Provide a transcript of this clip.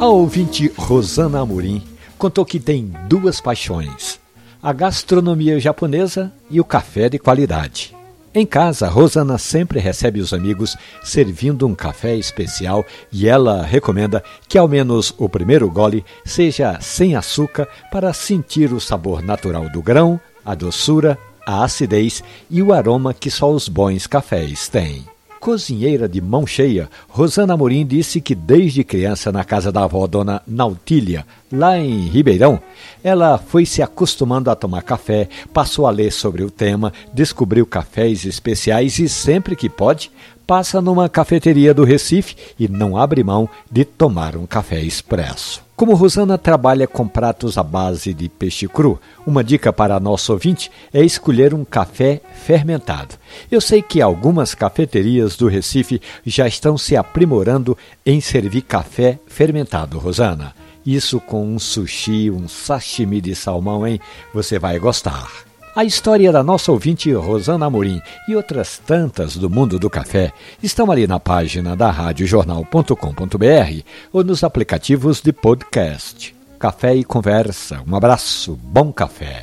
A ouvinte Rosana Amorim contou que tem duas paixões: a gastronomia japonesa e o café de qualidade. Em casa, Rosana sempre recebe os amigos servindo um café especial e ela recomenda que ao menos o primeiro gole seja sem açúcar para sentir o sabor natural do grão, a doçura, a acidez e o aroma que só os bons cafés têm. Cozinheira de mão cheia, Rosana Amorim disse que desde criança na casa da avó Dona Nautília, lá em Ribeirão, ela foi se acostumando a tomar café, passou a ler sobre o tema, descobriu cafés especiais e sempre que pode, passa numa cafeteria do Recife e não abre mão de tomar um café expresso. Como Rosana trabalha com pratos à base de peixe cru, uma dica para nosso ouvinte é escolher um café fermentado. Eu sei que algumas cafeterias do Recife já estão se aprimorando em servir café fermentado, Rosana. Isso com um sushi, um sashimi de salmão, hein? Você vai gostar. A história da nossa ouvinte Rosana Amorim e outras tantas do mundo do café estão ali na página da radiojornal.com.br ou nos aplicativos de podcast. Café e conversa. Um abraço, bom café.